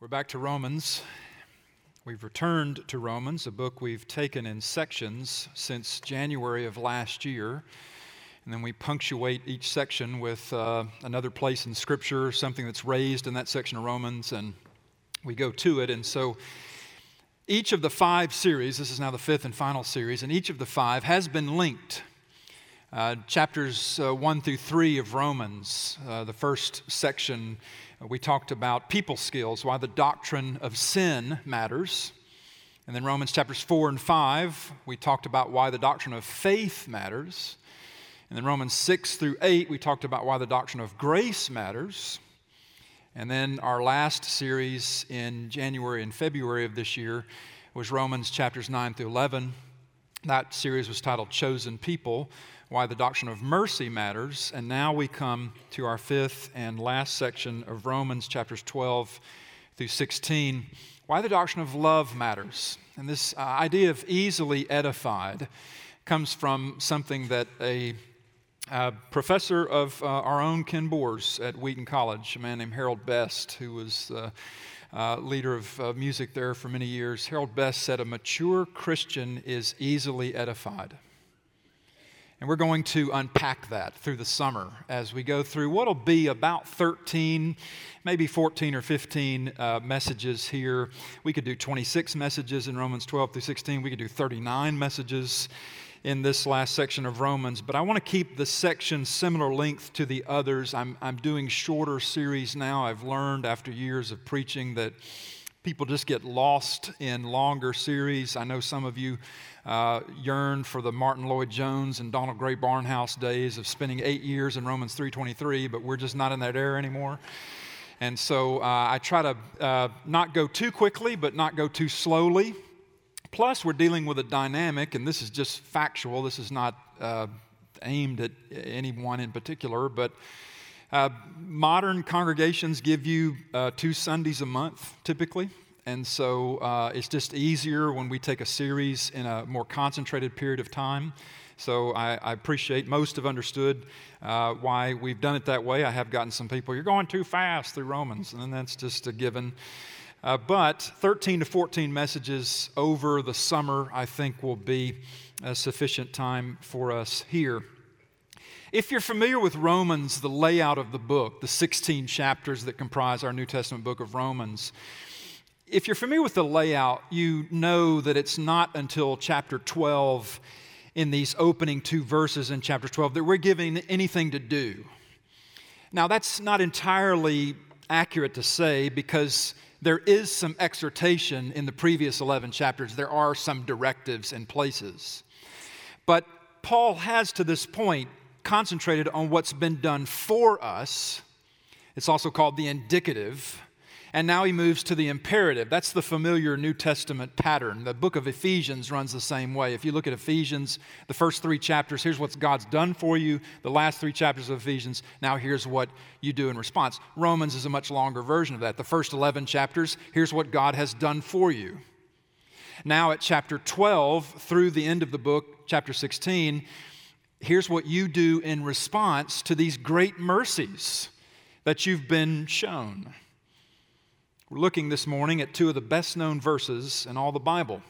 We're back to Romans. We've returned to Romans, a book we've taken in sections since January of last year. And then we punctuate each section with uh, another place in Scripture, something that's raised in that section of Romans, and we go to it. And so each of the five series, this is now the fifth and final series, and each of the five has been linked. Uh, chapters uh, 1 through 3 of Romans, uh, the first section we talked about people skills, why the doctrine of sin matters. And then Romans chapters 4 and 5, we talked about why the doctrine of faith matters. And then Romans 6 through 8, we talked about why the doctrine of grace matters. And then our last series in January and February of this year was Romans chapters 9 through 11. That series was titled Chosen People why the doctrine of mercy matters. And now we come to our fifth and last section of Romans, chapters 12 through 16, why the doctrine of love matters. And this uh, idea of easily edified comes from something that a uh, professor of uh, our own Ken Boers at Wheaton College, a man named Harold Best, who was the uh, leader of uh, music there for many years, Harold Best said, A mature Christian is easily edified. And we're going to unpack that through the summer as we go through what'll be about 13, maybe 14 or 15 uh, messages here. We could do 26 messages in Romans 12 through 16. We could do 39 messages in this last section of Romans, but I want to keep the section similar length to the others. I'm, I'm doing shorter series now. I've learned after years of preaching that people just get lost in longer series. I know some of you uh, yearn for the Martyn Lloyd-Jones and Donald Grey Barnhouse days of spending eight years in Romans 3.23, but we're just not in that era anymore. And so uh, I try to uh, not go too quickly, but not go too slowly. Plus, we're dealing with a dynamic, and this is just factual. This is not uh, aimed at anyone in particular, but uh, modern congregations give you uh, two Sundays a month typically. And so uh, it's just easier when we take a series in a more concentrated period of time. So I, I appreciate most have understood uh, why we've done it that way. I have gotten some people, you're going too fast through Romans, and that's just a given. Uh, but 13 to 14 messages over the summer, I think, will be a sufficient time for us here. If you're familiar with Romans, the layout of the book, the 16 chapters that comprise our New Testament book of Romans, if you're familiar with the layout, you know that it's not until chapter 12 in these opening two verses in chapter 12 that we're given anything to do. Now, that's not entirely accurate to say because there is some exhortation in the previous 11 chapters. There are some directives in places. But Paul has to this point concentrated on what's been done for us. It's also called the indicative and now he moves to the imperative. That's the familiar New Testament pattern. The book of Ephesians runs the same way. If you look at Ephesians, the first three chapters, here's what God's done for you. The last three chapters of Ephesians, now here's what you do in response. Romans is a much longer version of that. The first 11 chapters, here's what God has done for you. Now at chapter 12 through the end of the book, chapter 16, here's what you do in response to these great mercies that you've been shown. We're looking this morning at two of the best known verses in all the Bible.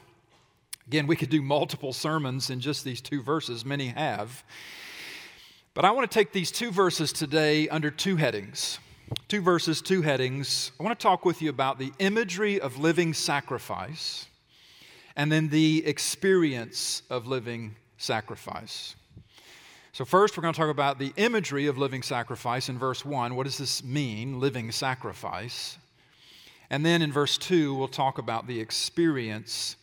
Again, we could do multiple sermons in just these two verses, many have. But I want to take these two verses today under two headings. Two verses, two headings. I want to talk with you about the imagery of living sacrifice and then the experience of living sacrifice. So, first, we're going to talk about the imagery of living sacrifice in verse 1. What does this mean, living sacrifice? And then in verse 2, we'll talk about the experience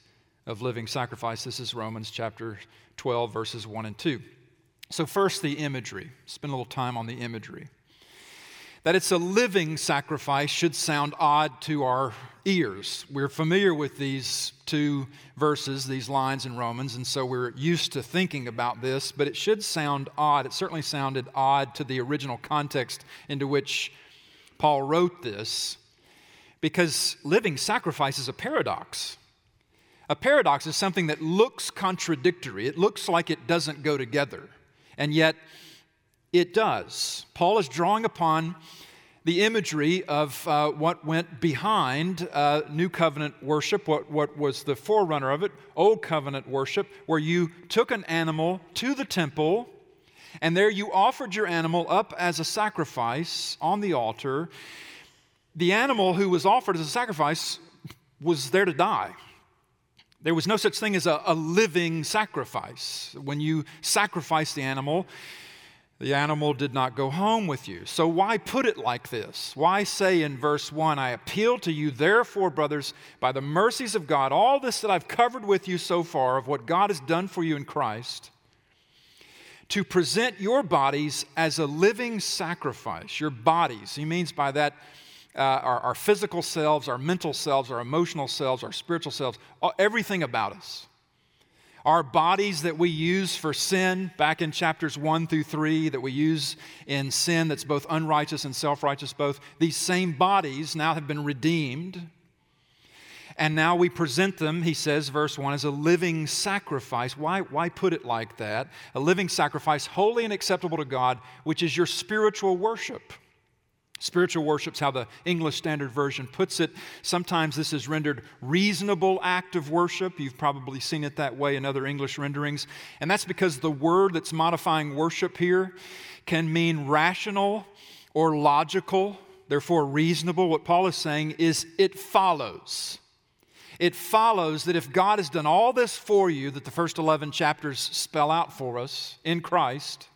of living sacrifice. This is Romans chapter 12, verses 1 and 2. So, first, the imagery. Spend a little time on the imagery. That it's a living sacrifice should sound odd to our ears. We're familiar with these two verses, these lines in Romans, and so we're used to thinking about this, but it should sound odd. It certainly sounded odd to the original context into which Paul wrote this because living sacrifice is a paradox. A paradox is something that looks contradictory, it looks like it doesn't go together, and yet it does. Paul is drawing upon the imagery of uh, what went behind uh, New Covenant worship, what, what was the forerunner of it, Old Covenant worship, where you took an animal to the temple and there you offered your animal up as a sacrifice on the altar. The animal who was offered as a sacrifice was there to die. There was no such thing as a, a living sacrifice. When you sacrificed the animal, the animal did not go home with you. So, why put it like this? Why say in verse 1, I appeal to you, therefore, brothers, by the mercies of God, all this that I've covered with you so far of what God has done for you in Christ, to present your bodies as a living sacrifice. Your bodies, he means by that uh, our, our, physical selves, our mental selves, our emotional selves, our spiritual selves, everything about us. Our bodies that we use for sin, back in chapters 1 through 3, that we use in sin that's both unrighteous and self righteous, both, these same bodies now have been redeemed and now we present them, he says, verse 1, as a living sacrifice. Why, why put it like that? A living sacrifice, holy and acceptable to God, which is your spiritual worship. Spiritual worship's how the English Standard Version puts it. Sometimes this is rendered reasonable act of worship. You've probably seen it that way in other English renderings. And that's because the word that's modifying worship here can mean rational or logical, therefore reasonable. What Paul is saying is it follows it follows that if God has done all this for you that the first 11 chapters spell out for us in Christ,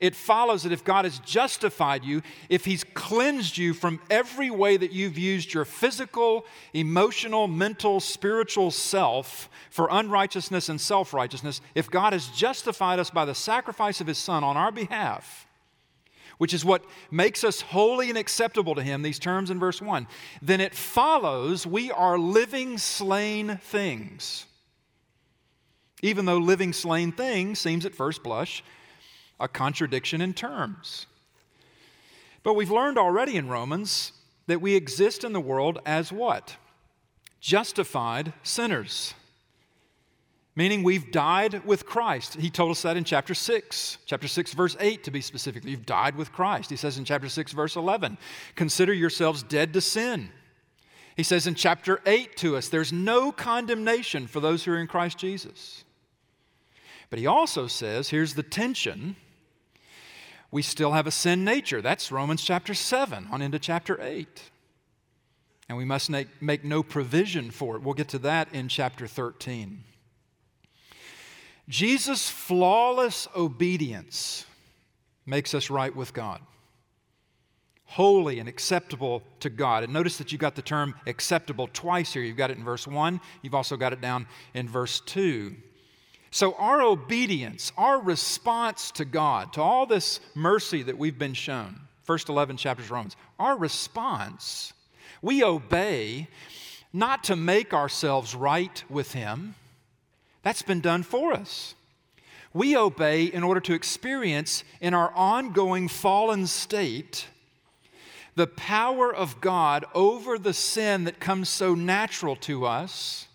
it follows that if God has justified you, if He's cleansed you from every way that you've used your physical, emotional, mental, spiritual self for unrighteousness and self righteousness, if God has justified us by the sacrifice of His Son on our behalf, which is what makes us holy and acceptable to Him, these terms in verse 1, then it follows we are living slain things. Even though living slain things seems at first blush a contradiction in terms. But we've learned already in Romans that we exist in the world as what? Justified sinners meaning we've died with Christ. He told us that in chapter 6, chapter 6, verse 8 to be specific. You've died with Christ. He says in chapter 6, verse 11, consider yourselves dead to sin. He says in chapter 8 to us, there's no condemnation for those who are in Christ Jesus. But he also says, here's the tension we still have a sin nature. That's Romans chapter 7 on into chapter 8. And we must make, make no provision for it. We'll get to that in chapter 13. Jesus' flawless obedience makes us right with God. Holy and acceptable to God. And notice that you got the term acceptable twice here. You've got it in verse 1, you've also got it down in verse 2. So, our obedience, our response to God, to all this mercy that we've been shown, first 11 chapters of Romans, our response, we obey not to make ourselves right with Him that's been done for us. We obey in order to experience in our ongoing fallen state the power of God over the sin that comes so natural to us.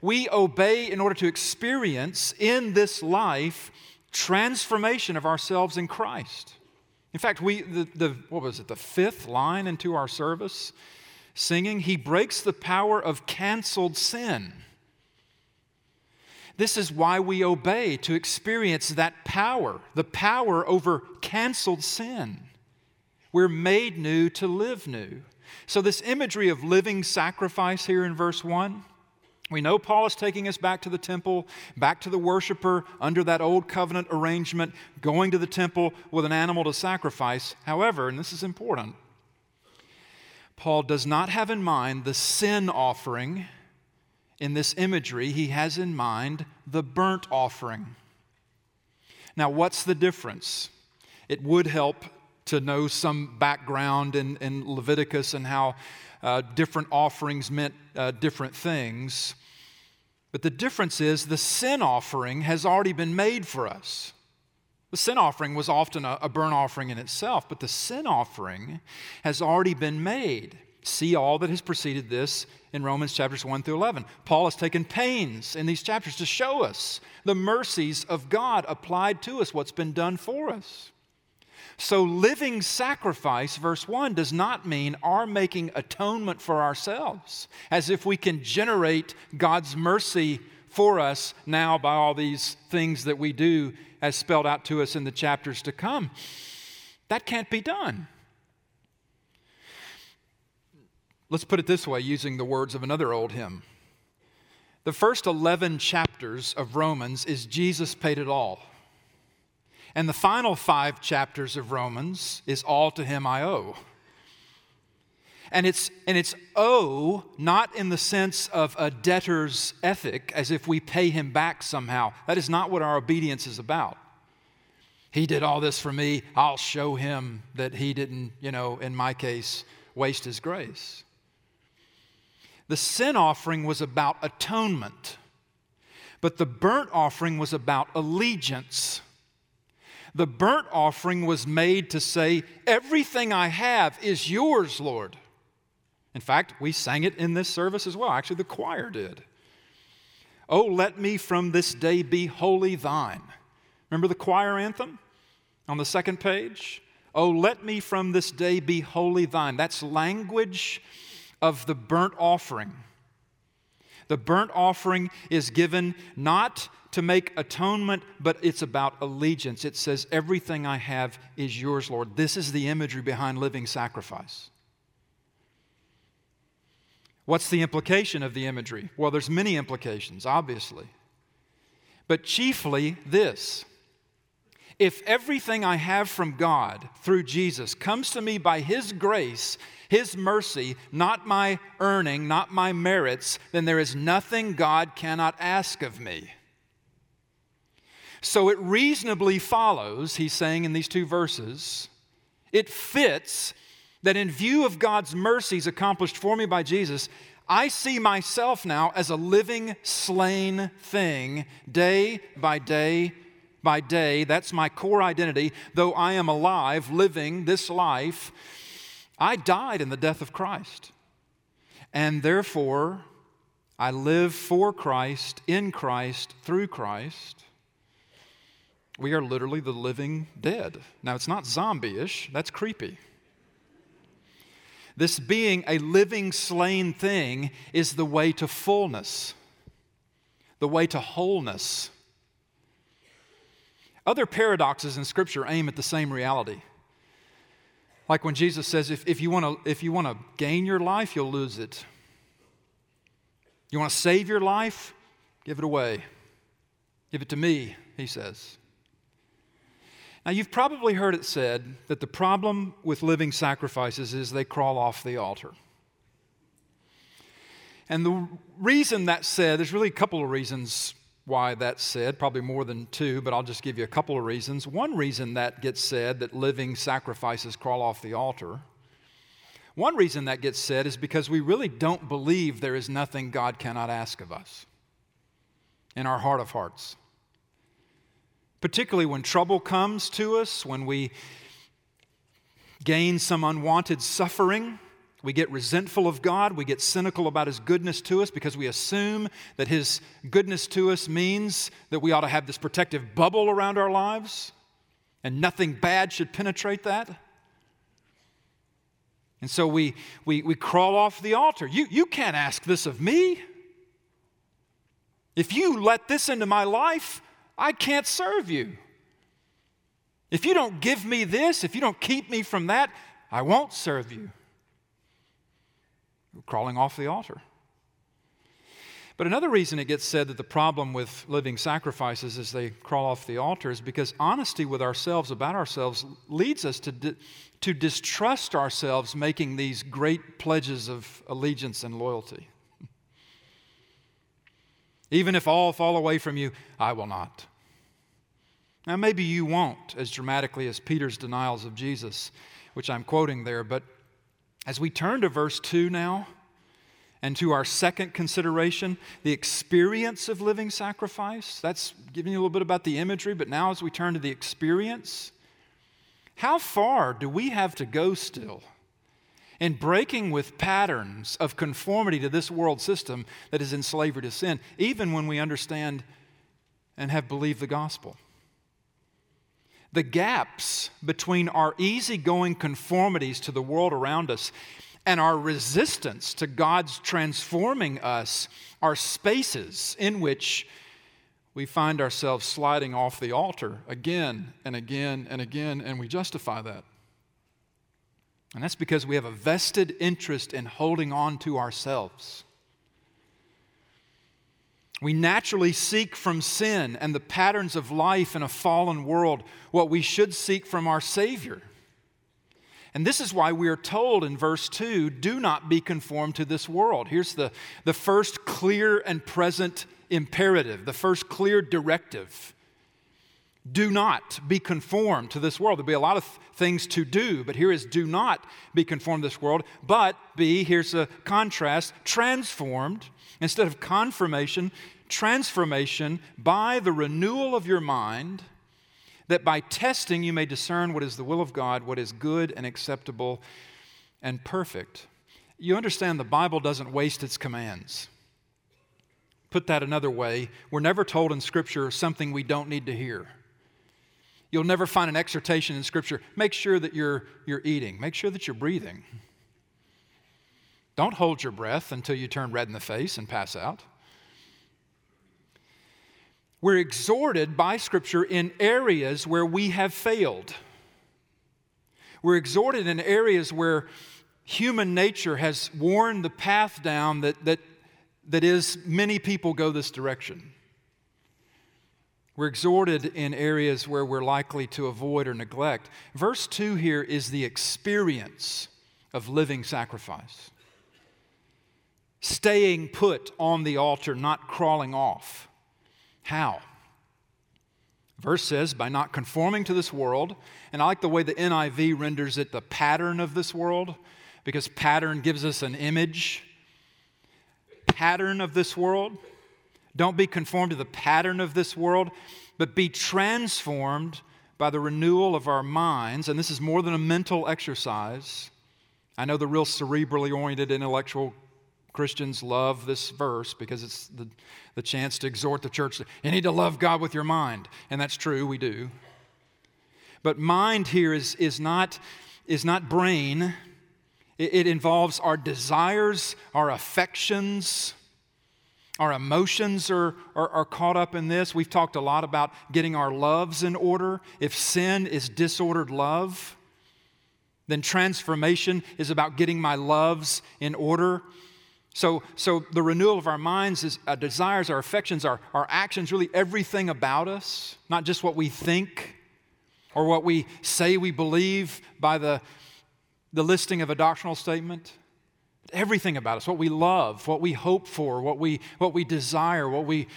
We obey in order to experience in this life transformation of ourselves in Christ. In fact, we the, the what was it, the fifth line into our service, singing, He breaks the power of canceled sin. This is why we obey, to experience that power, the power over canceled sin. We're made new to live new. So, this imagery of living sacrifice here in verse 1, we know Paul is taking us back to the temple, back to the worshiper under that old covenant arrangement, going to the temple with an animal to sacrifice. However, and this is important, Paul does not have in mind the sin offering in this imagery, he has in mind the burnt offering. Now, what's the difference? It would help to know some background in, in Leviticus and how uh, different offerings meant uh, different things. But the difference is the sin offering has already been made for us. The sin offering was often a, a burnt offering in itself, but the sin offering has already been made. See all that has preceded this in Romans chapters 1 through 11. Paul has taken pains in these chapters to show us the mercies of God applied to us, what's been done for us. So, living sacrifice, verse 1, does not mean our making atonement for ourselves, as if we can generate God's mercy for us now by all these things that we do, as spelled out to us in the chapters to come. That can't be done. Let's put it this way using the words of another old hymn. The first 11 chapters of Romans is Jesus paid it all. And the final five chapters of Romans is all to him I owe. And it's, and it's owe not in the sense of a debtor's ethic, as if we pay him back somehow. That is not what our obedience is about. He did all this for me. I'll show him that he didn't, you know, in my case, waste his grace. The sin offering was about atonement, but the burnt offering was about allegiance. The burnt offering was made to say, Everything I have is yours, Lord. In fact, we sang it in this service as well. Actually, the choir did. Oh, let me from this day be wholly thine. Remember the choir anthem on the second page? Oh, let me from this day be wholly thine. That's language of the burnt offering. The burnt offering is given not to make atonement, but it's about allegiance. It says, Everything I have is yours, Lord. This is the imagery behind living sacrifice. What's the implication of the imagery? Well, there's many implications, obviously. But chiefly this if everything I have from God through Jesus comes to me by His grace, His mercy, not my earning, not my merits, then there is nothing God cannot ask of me. So it reasonably follows, he's saying in these two verses, it fits that in view of God's mercies accomplished for me by Jesus, I see myself now as a living, slain thing, day by day by day. That's my core identity. Though I am alive, living this life, I died in the death of Christ. And therefore, I live for Christ, in Christ, through Christ. We are literally the living dead. Now, it's not zombie ish, that's creepy. This being a living, slain thing is the way to fullness, the way to wholeness. Other paradoxes in Scripture aim at the same reality. Like when Jesus says, if, if you want to if you want to gain your life, you'll lose it. You want to save your life? Give it away. Give it to me, he says. Now, you've probably heard it said that the problem with living sacrifices is they crawl off the altar. And the reason that's said, there's really a couple of reasons why that's said, probably more than two, but I'll just give you a couple of reasons. One reason that gets said that living sacrifices crawl off the altar, one reason that gets said is because we really don't believe there is nothing God cannot ask of us in our heart of hearts particularly when trouble comes to us, when we gain some unwanted suffering. We get resentful of God. We get cynical about His goodness to us because we assume that His goodness to us means that we ought to have this protective bubble around our lives and nothing bad should penetrate that. And so we, we, we crawl off the altar. You, you can't ask this of me. If you let this into my life, I can't serve you. If you don't give me this, if you don't keep me from that, I won't serve you. Crawling off the altar. But another reason it gets said that the problem with living sacrifices as they crawl off the altar is because honesty with ourselves about ourselves leads us to, di- to distrust ourselves making these great pledges of allegiance and loyalty. Even if all fall away from you, I will not. Now, maybe you won't as dramatically as Peter's denials of Jesus, which I'm quoting there, but as we turn to verse 2 now, and to our second consideration, the experience of living sacrifice. That's giving you a little bit about the imagery, but now as we turn to the experience, how far do we have to go still in breaking with patterns of conformity to this world system that is in slavery to sin, even when we understand and have believed the gospel? The gaps between our easygoing conformities to the world around us and our resistance to God's transforming us are spaces in which we find ourselves sliding off the altar again and again and again, and we justify that. And that's because we have a vested interest in holding on to ourselves. We naturally seek from sin and the patterns of life in a fallen world what we should seek from our Savior. And this is why we are told in verse 2 do not be conformed to this world. Here's the, the first clear and present imperative, the first clear directive. Do not be conformed to this world. There'll be a lot of th- things to do, but here is do not be conformed to this world, but be, here's a contrast, transformed. Instead of confirmation, transformation by the renewal of your mind, that by testing you may discern what is the will of God, what is good and acceptable and perfect. You understand the Bible doesn't waste its commands. Put that another way, we're never told in Scripture something we don't need to hear. You'll never find an exhortation in Scripture make sure that you're, you're eating, make sure that you're breathing. Don't hold your breath until you turn red in the face and pass out. We're exhorted by Scripture in areas where we have failed. We're exhorted in areas where human nature has worn the path down that, that, that is, many people go this direction. We're exhorted in areas where we're likely to avoid or neglect. Verse 2 here is the experience of living sacrifice. Staying put on the altar, not crawling off. How? Verse says, by not conforming to this world. And I like the way the NIV renders it the pattern of this world, because pattern gives us an image. Pattern of this world. Don't be conformed to the pattern of this world, but be transformed by the renewal of our minds. And this is more than a mental exercise. I know the real cerebrally oriented intellectual Christians love this verse because it's the, the chance to exhort the church. You need to love God with your mind. And that's true, we do. But mind here is, is, not, is not brain, it, it involves our desires, our affections. Our emotions are, are, are, caught up in this. We've talked a lot about getting our loves in order. If sin is disordered love, then transformation is about getting my loves in order. So, so the renewal of our minds is our uh, desires, our affections, our, our actions, really everything about us, not just what we think or what we say we believe by the, the listing of a doctrinal statement. Everything about us, what we love, what we hope for, what we, what we desire, what we,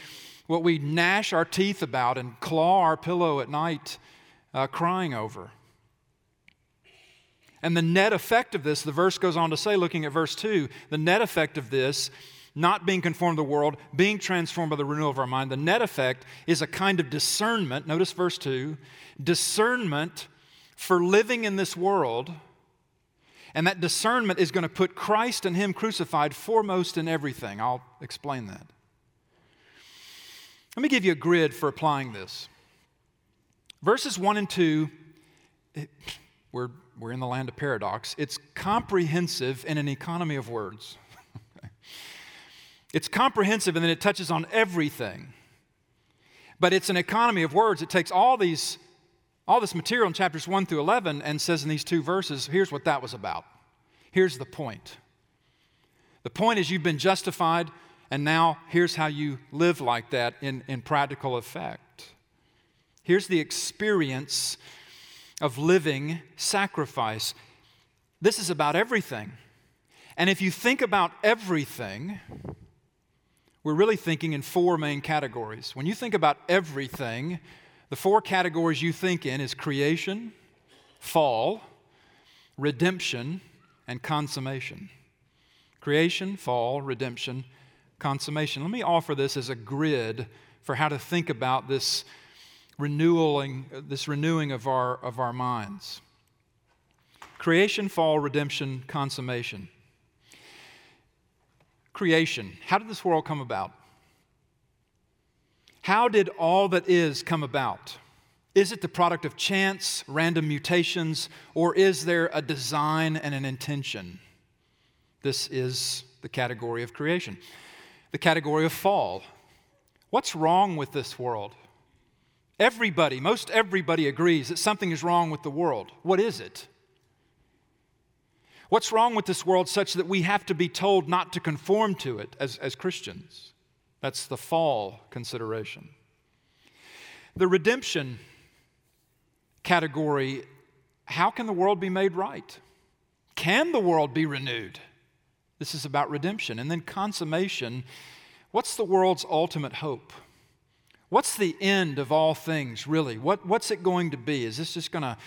what we gnash our teeth about and claw our pillow at night uh, crying over. And the net effect of this, the verse goes on to say, looking at verse 2, the net effect of this, not being conformed to the world, being transformed by the renewal of our mind, the net effect is a kind of discernment. Notice verse 2 discernment for living in this world. And that discernment is going to put Christ and Him crucified foremost in everything. I'll explain that. Let me give you a grid for applying this. Verses 1 and 2, it, we're we're in the land of paradox. It's comprehensive in an economy of words. it's comprehensive and then it touches on everything. But it's an economy of words. It takes all these all this material in chapters 1 through 11 and says in these two verses, here's what that was about. Here's the point. The point is you've been justified, and now here's how you live like that in, in practical effect. Here's the experience of living sacrifice. This is about everything. And if you think about everything, we're really thinking in four main categories. When you think about everything, the four categories you think in is creation, fall, redemption, and consummation. Creation, fall, redemption, consummation. Let me offer this as a grid for how to think about this renewing, this renewing of our, of our minds. Creation, fall, redemption, consummation. Creation. How did this world come about? How did all that is come about? Is it the product of chance, random mutations, or is there a design and an intention? This is the category of creation. The category of fall. What's wrong with this world? Everybody, most everybody agrees that something is wrong with the world. What is it? What's wrong with this world such that we have to be told not to conform to it as, as Christians? That's the fall consideration. The redemption category how can the world be made right? Can the world be renewed? This is about redemption. And then consummation what's the world's ultimate hope? What's the end of all things, really? What, what's it going to be? Is this just going to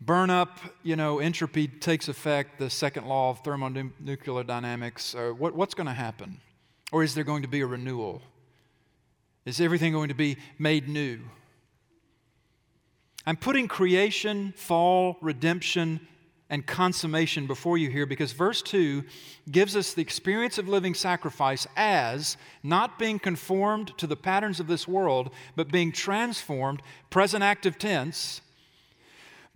burn up, you know, entropy takes effect, the second law of thermonuclear dynamics? What, what's going to happen? Or is there going to be a renewal? Is everything going to be made new? I'm putting creation, fall, redemption, and consummation before you here because verse 2 gives us the experience of living sacrifice as not being conformed to the patterns of this world, but being transformed, present active tense,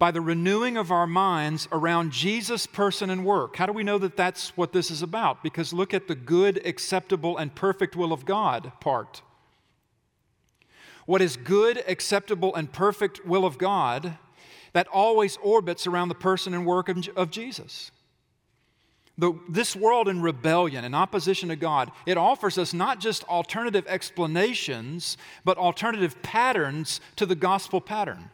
by the renewing of our minds around Jesus' person and work. How do we know that that's what this is about? Because look at the good, acceptable, and perfect will of God part what is good, acceptable, and perfect will of God that always orbits around the person and work of, Jesus. The, this world in rebellion and opposition to God, it offers us not just alternative explanations, but alternative patterns to the gospel pattern.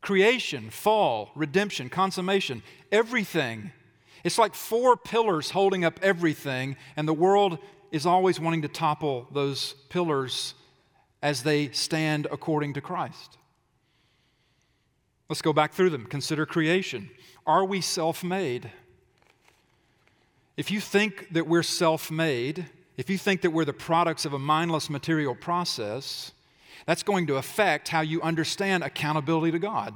Creation, fall, redemption, consummation, everything. It's like four pillars holding up everything, and the world is always wanting to topple those pillars as they stand according to Christ. Let's go back through them. Consider creation. Are we self made? If you think that we're self made, if you think that we're the products of a mindless material process, that's going to affect how you understand accountability to God.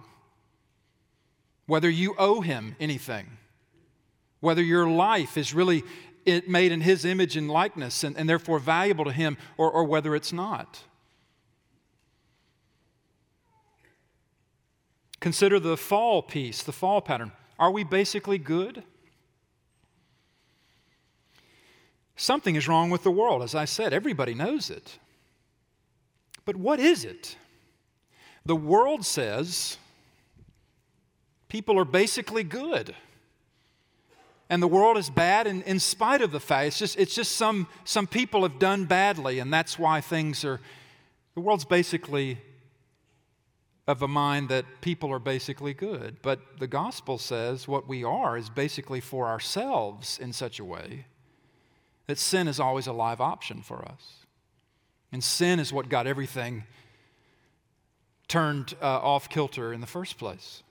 Whether you owe Him anything, whether your life is really made in His image and likeness and, and therefore valuable to Him, or, or whether it's not. Consider the fall piece, the fall pattern. Are we basically good? Something is wrong with the world. As I said, everybody knows it. But what is it? The world says people are basically good. And the world is bad in, in spite of the fact. It's just, it's just some, some people have done badly, and that's why things are. The world's basically of a mind that people are basically good. But the gospel says what we are is basically for ourselves in such a way that sin is always a live option for us. And sin is what got everything turned uh, off kilter in the first place.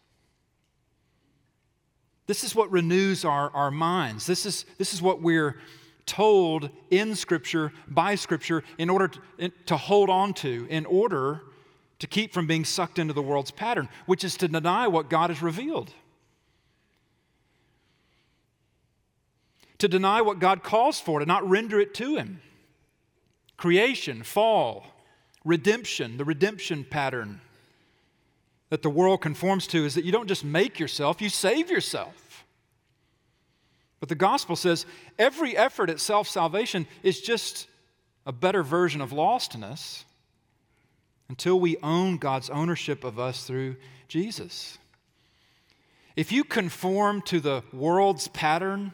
This is what renews our, our minds. This is, this is what we're told in Scripture, by Scripture, in order to, to hold on to, in order to keep from being sucked into the world's pattern, which is to deny what God has revealed. To deny what God calls for, to not render it to Him. Creation, fall, redemption, the redemption pattern that the world conforms to is that you don't just make yourself, you save yourself. But the gospel says every effort at self salvation is just a better version of lostness until we own God's ownership of us through Jesus. If you conform to the world's pattern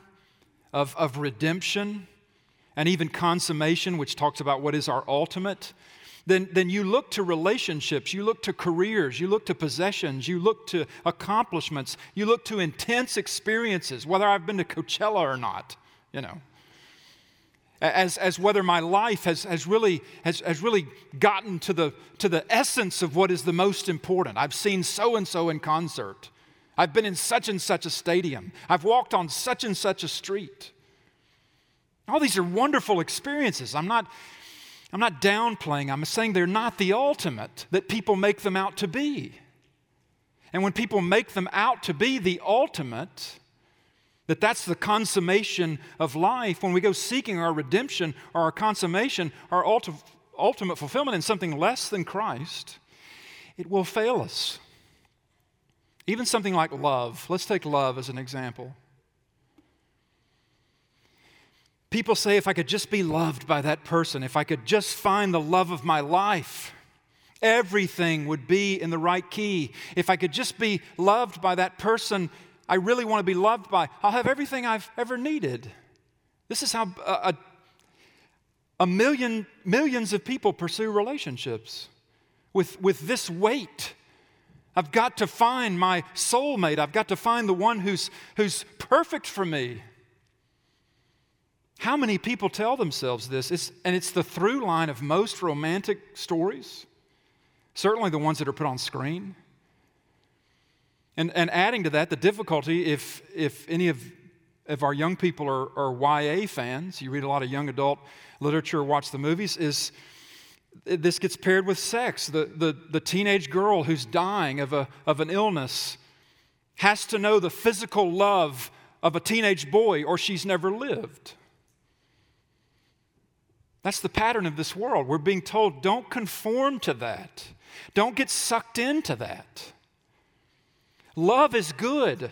of, of redemption and even consummation, which talks about what is our ultimate, then, then you look to relationships, you look to careers, you look to possessions, you look to accomplishments, you look to intense experiences, whether I've been to Coachella or not, you know as, as whether my life has, has, really, has, has really gotten to the, to the essence of what is the most important. I've seen so and so in concert. I've been in such and such a stadium. I've walked on such and such a street. All these are wonderful experiences. I'm not, I'm not downplaying, I'm saying they're not the ultimate that people make them out to be. And when people make them out to be the ultimate, that that's the consummation of life. When we go seeking our redemption or our consummation, our ulti- ultimate fulfillment in something less than Christ, it will fail us. Even something like love. Let's take love as an example. People say, if I could just be loved by that person, if I could just find the love of my life, everything would be in the right key. If I could just be loved by that person I really want to be loved by, I'll have everything I've ever needed. This is how a, a, a million, millions of people pursue relationships with, with this weight. I've got to find my soulmate. I've got to find the one who's, who's perfect for me. How many people tell themselves this? It's, and it's the through line of most romantic stories, certainly the ones that are put on screen. And, and adding to that, the difficulty, if, if any of, of our young people are, are YA fans, you read a lot of young adult literature, watch the movies, is this gets paired with sex. The, the, the teenage girl who's dying of, a, of an illness has to know the physical love of a teenage boy or she's never lived. That's the pattern of this world. We're being told don't conform to that, don't get sucked into that. Love is good,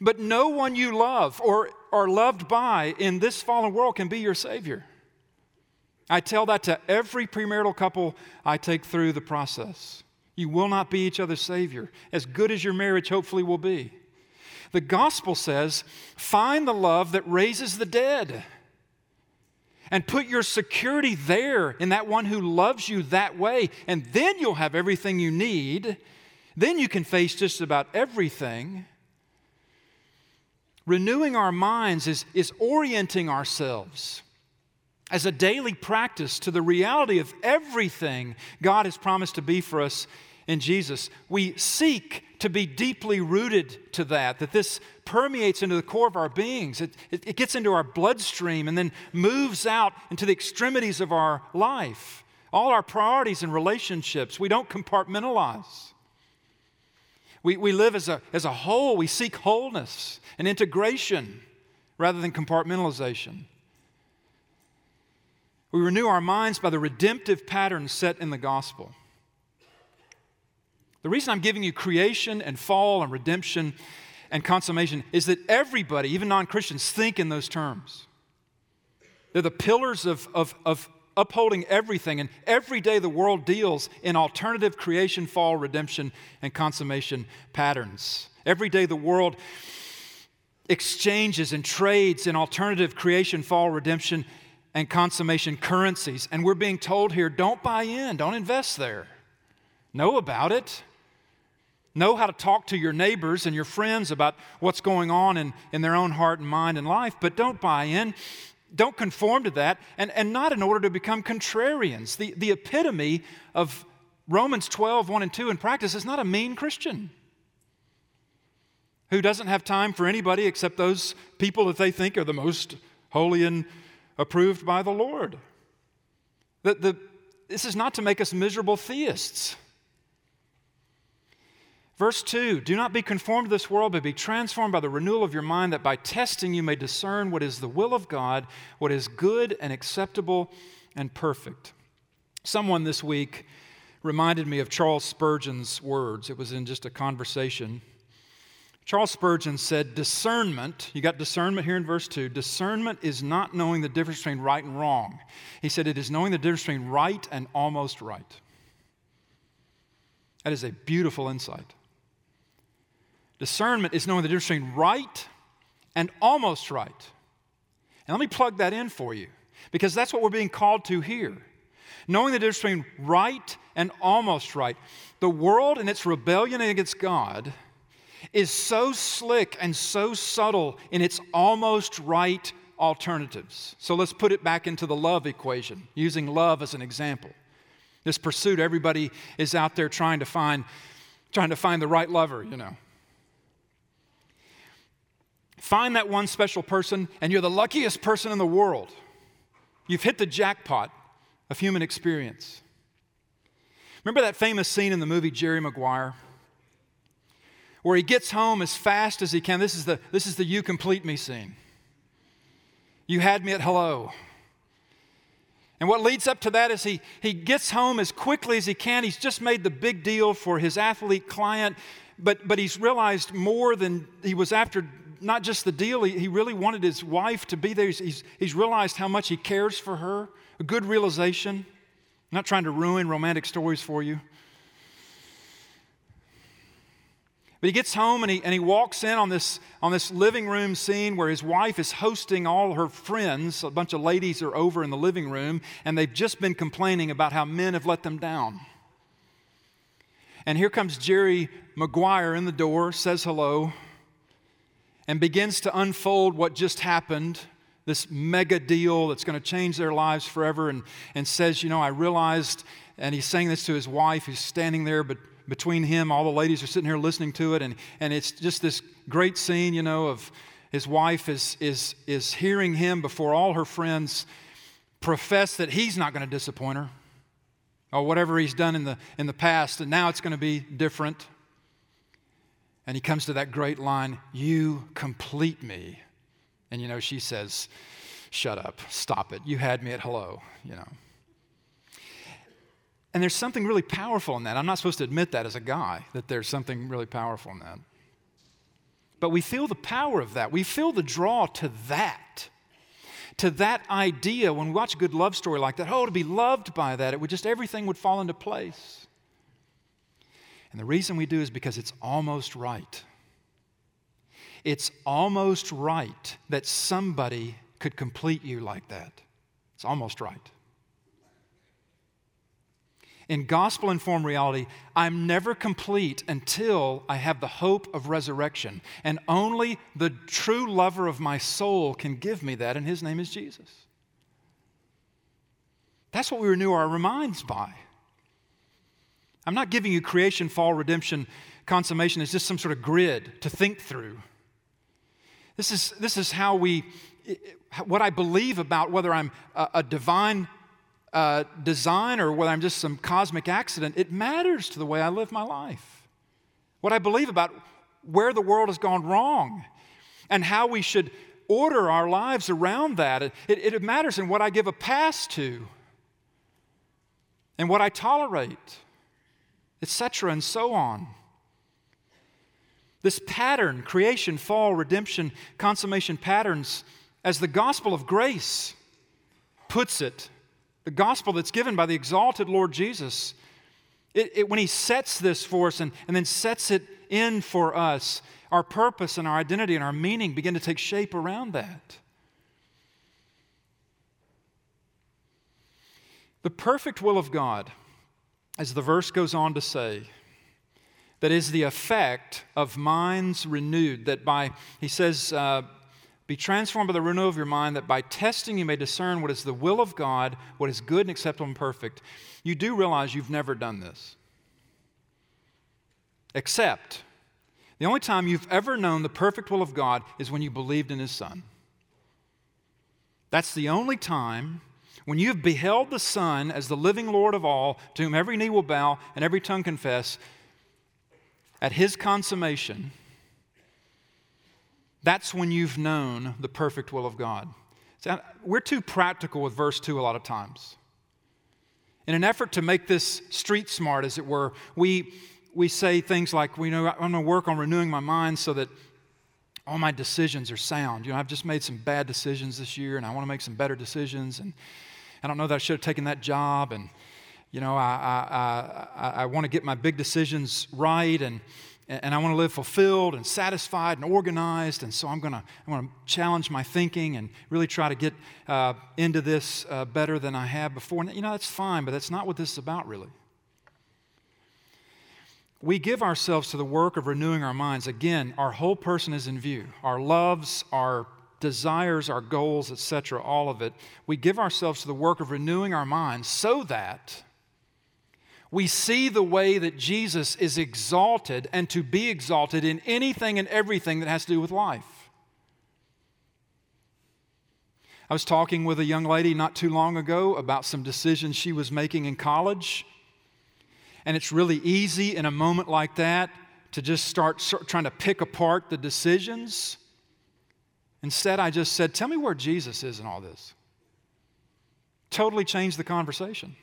but no one you love or are loved by in this fallen world can be your Savior. I tell that to every premarital couple I take through the process. You will not be each other's Savior, as good as your marriage hopefully will be. The gospel says, find the love that raises the dead and put your security there in that one who loves you that way, and then you'll have everything you need then you can face just about everything. Renewing our minds is, is orienting ourselves as a daily practice to the reality of everything God has promised to be for us in Jesus. We seek to be deeply rooted to that, that this permeates into the core of our beings. It, it, it, gets into our bloodstream and then moves out into the extremities of our life. All our priorities and relationships, we don't compartmentalize. We, we live as a, as a whole. We seek wholeness and integration rather than compartmentalization. We renew our minds by the redemptive patterns set in the gospel. The reason I'm giving you creation and fall and redemption and consummation is that everybody, even non Christians, think in those terms. They're the pillars of, of, of upholding everything. And every day the world deals in alternative creation, fall, redemption, and consummation patterns. Every day the world exchanges and trades in alternative creation, fall, redemption, and consummation currencies. And we're being told here don't buy in, don't invest there. Know about it. Know how to talk to your neighbors and your friends about what's going on in, in their own heart and mind and life, but don't buy in don't conform to that, and, and not in order to become contrarians. The, the epitome of Romans 12, 1 and 2 in practice is not a mean Christian who doesn't have time for anybody except those people that they think are the most holy and approved by the Lord. The, the, this is not to make us miserable theists. Verse 2 Do not be conformed to this world, but be transformed by the renewal of your mind, that by testing you may discern what is the will of God, what is good and acceptable and perfect. Someone this week reminded me of Charles Spurgeon's words. It was in just a conversation. Charles Spurgeon said, Discernment, you got discernment here in verse 2. Discernment is not knowing the difference between right and wrong. He said, It is knowing the difference between right and almost right. That is a beautiful insight. Discernment is knowing the difference between right and almost right. And let me plug that in for you because that's what we're being called to here. Knowing the difference between right and almost right. The world and its rebellion against God is so slick and so subtle in its almost right alternatives. So let's put it back into the love equation, using love as an example. This pursuit, everybody is out there trying to find, trying to find the right lover, you know. Find that one special person, and you're the luckiest person in the world. You've hit the jackpot of human experience. Remember that famous scene in the movie Jerry Maguire? Where he gets home as fast as he can. This is the, this is the you complete me scene. You had me at hello. And what leads up to that is he, he gets home as quickly as he can. He's just made the big deal for his athlete client, but, but he's realized more than he was after not just the deal, he, he really wanted his wife to be there. He's, he's, he's realized how much he cares for her, a good realization. I'm not trying to ruin romantic stories for you. But he gets home and he, and he walks in on this, on this living room scene where his wife is hosting all her friends. A bunch of ladies are over in the living room, and they've just been complaining about how men have let them down. And here comes Jerry Maguire in the door, says hello, and begins to unfold what just happened this mega deal that's going to change their lives forever, and, and says, You know, I realized, and he's saying this to his wife who's standing there, but between him, all the ladies are sitting here listening to it, and, and it's just this great scene, you know, of his wife is, is, is hearing him before all her friends profess that he's not going to disappoint her or whatever he's done in the, in the past, and now it's going to be different. And he comes to that great line, You complete me. And you know, she says, Shut up, stop it. You had me at hello, you know. And there's something really powerful in that. I'm not supposed to admit that as a guy, that there's something really powerful in that. But we feel the power of that. We feel the draw to that, to that idea when we watch a good love story like that. Oh, to be loved by that, it would just, everything would fall into place. And the reason we do is because it's almost right. It's almost right that somebody could complete you like that. It's almost right. In gospel informed reality, I'm never complete until I have the hope of resurrection. And only the true lover of my soul can give me that, and his name is Jesus. That's what we renew our minds by. I'm not giving you creation, fall, redemption, consummation as just some sort of grid to think through. This is, this is how we, what I believe about whether I'm a, a divine uh, design or whether I'm just some cosmic accident, it matters to the way I live my life. What I believe about where the world has gone wrong and how we should order our lives around that. It, it, it matters in what I give a pass to and what I tolerate, etc., and so on. This pattern, creation, fall, redemption, consummation patterns, as the gospel of grace puts it, the gospel that's given by the exalted Lord Jesus, it, it, when He sets this for us and, and then sets it in for us, our purpose and our identity and our meaning begin to take shape around that. The perfect will of God, as the verse goes on to say, that is the effect of minds renewed, that by, he says, uh, be transformed by the renewal of your mind, that by testing you may discern what is the will of God, what is good and acceptable and perfect. You do realize you've never done this. Except, the only time you've ever known the perfect will of God is when you believed in His Son. That's the only time when you've beheld the Son as the living Lord of all, to whom every knee will bow and every tongue confess, at His consummation that's when you've known the perfect will of God. So we're too practical with verse 2 a lot of times. In an effort to make this street smart, as it were, we, we say things like, we know, I'm going to work on renewing my mind so that all my decisions are sound. You know, I've just made some bad decisions this year and I want to make some better decisions. And I don't know that I should have taken that job. And, you know, I, I, I, I want to get my big decisions right. And, and I want to live fulfilled and satisfied and organized. And so I'm going to, I'm going to challenge my thinking and really try to get uh, into this uh, better than I have before. And, you know, that's fine, but that's not what this is about, really. We give ourselves to the work of renewing our minds. Again, our whole person is in view. Our loves, our desires, our goals, etc., all of it. We give ourselves to the work of renewing our minds so that we see the way that Jesus is exalted and to be exalted in anything and everything that has to do with life. I was talking with a young lady not too long ago about some decisions she was making in college. And it's really easy in a moment like that to just start trying to pick apart the decisions. Instead, I just said, Tell me where Jesus is in all this. totally changed the conversation.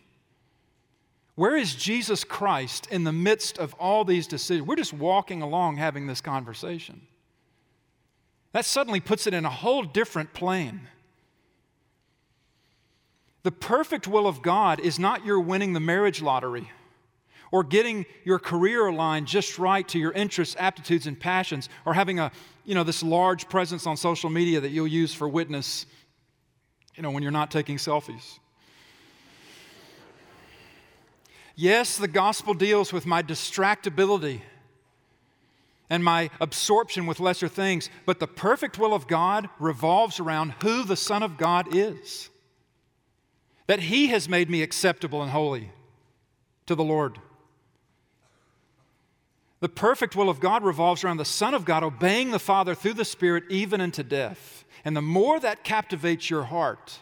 Where is Jesus Christ in the midst of all these decisions? We're just walking along having this conversation. That suddenly puts it in a whole different plane. The perfect will of God is not your winning the marriage lottery or getting your career aligned just right to your interests, aptitudes, and passions, or having a, you know, this large presence on social media that you'll use for witness, you know, when you're not taking selfies. Yes, the gospel deals with my distractibility and my absorption with lesser things, but the perfect will of God revolves around who the Son of God is. That He has made me acceptable and holy to the Lord. The perfect will of God revolves around the Son of God obeying the Father through the Spirit even unto death. And the more that captivates your heart,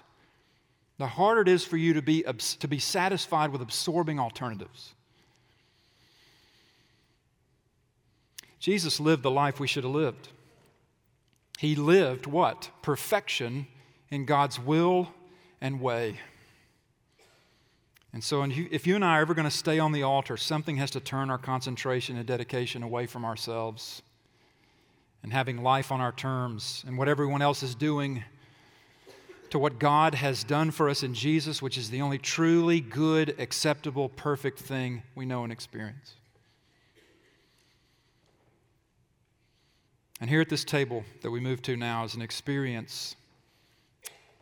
the harder it is for you to be, to be satisfied with absorbing alternatives. Jesus lived the life we should have lived. He lived what? Perfection in God's will and way. And so, if you and I are ever going to stay on the altar, something has to turn our concentration and dedication away from ourselves and having life on our terms and what everyone else is doing to what God has done for us in Jesus, which is the only truly good, acceptable, perfect thing we know and experience. And here at this table that we move to now is an experience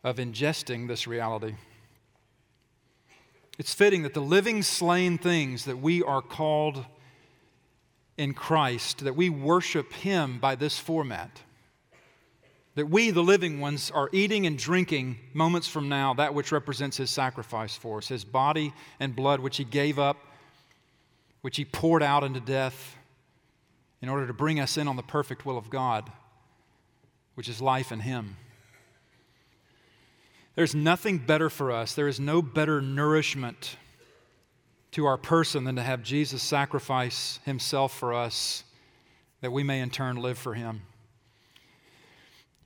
of ingesting this reality. It's fitting that the living, slain things that we are called in Christ, that we worship Him by this format. That we, the living ones, are eating and drinking moments from now that which represents His sacrifice for us, His body and blood, which He gave up, which He poured out into death in order to bring us in on the perfect will of God, which is life in Him. There's nothing better for us. There is no better nourishment to our person than to have Jesus sacrifice himself for us that we may in turn live for him.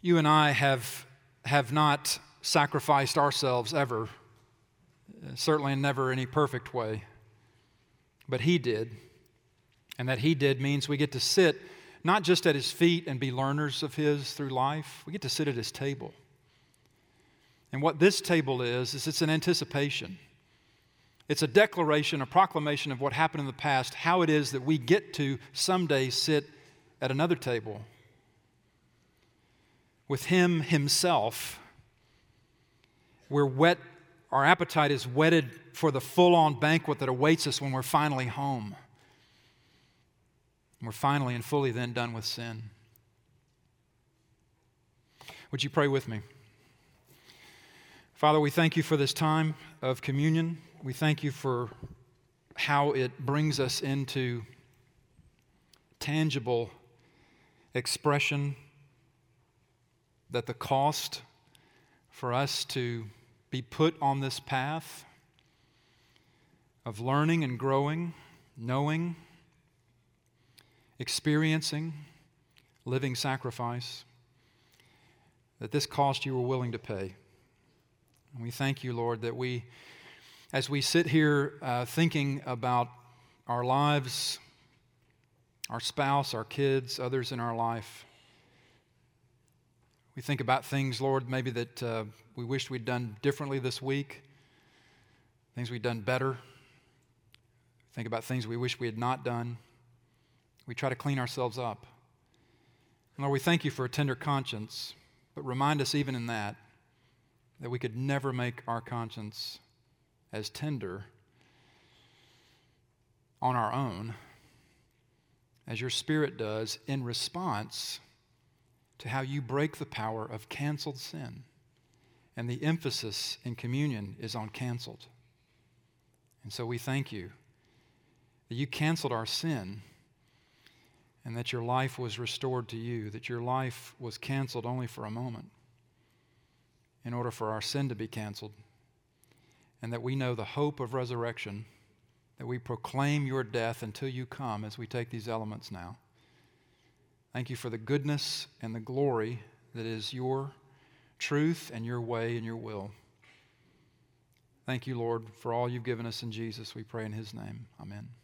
You and I have, have not sacrificed ourselves ever, uh, certainly never in any perfect way, but he did. And that he did means we get to sit not just at his feet and be learners of his through life, we get to sit at his table. And what this table is, is it's an anticipation. It's a declaration, a proclamation of what happened in the past, how it is that we get to someday sit at another table with Him Himself. We're wet, our appetite is whetted for the full on banquet that awaits us when we're finally home. We're finally and fully then done with sin. Would you pray with me? Father, we thank you for this time of communion. We thank you for how it brings us into tangible expression that the cost for us to be put on this path of learning and growing, knowing, experiencing, living sacrifice, that this cost you were willing to pay. And we thank you, Lord, that we, as we sit here uh, thinking about our lives, our spouse, our kids, others in our life, we think about things, Lord, maybe that uh, we wished we'd done differently this week, things we'd done better. Think about things we wish we had not done. We try to clean ourselves up. And Lord, we thank you for a tender conscience, but remind us even in that that we could never make our conscience as tender on our own as your Spirit does in response to how you break the power of canceled sin. And the emphasis in communion is on canceled. And so we thank you that you canceled our sin and that your life was restored to you, that your life was canceled only for a moment in order for our sin to be canceled, and that we know the hope of resurrection, that we proclaim your death until you come as we take these elements now. Thank you for the goodness and the glory that is your truth and your way and your will. Thank you, Lord, for all you've given us in Jesus. We pray in his name. Amen.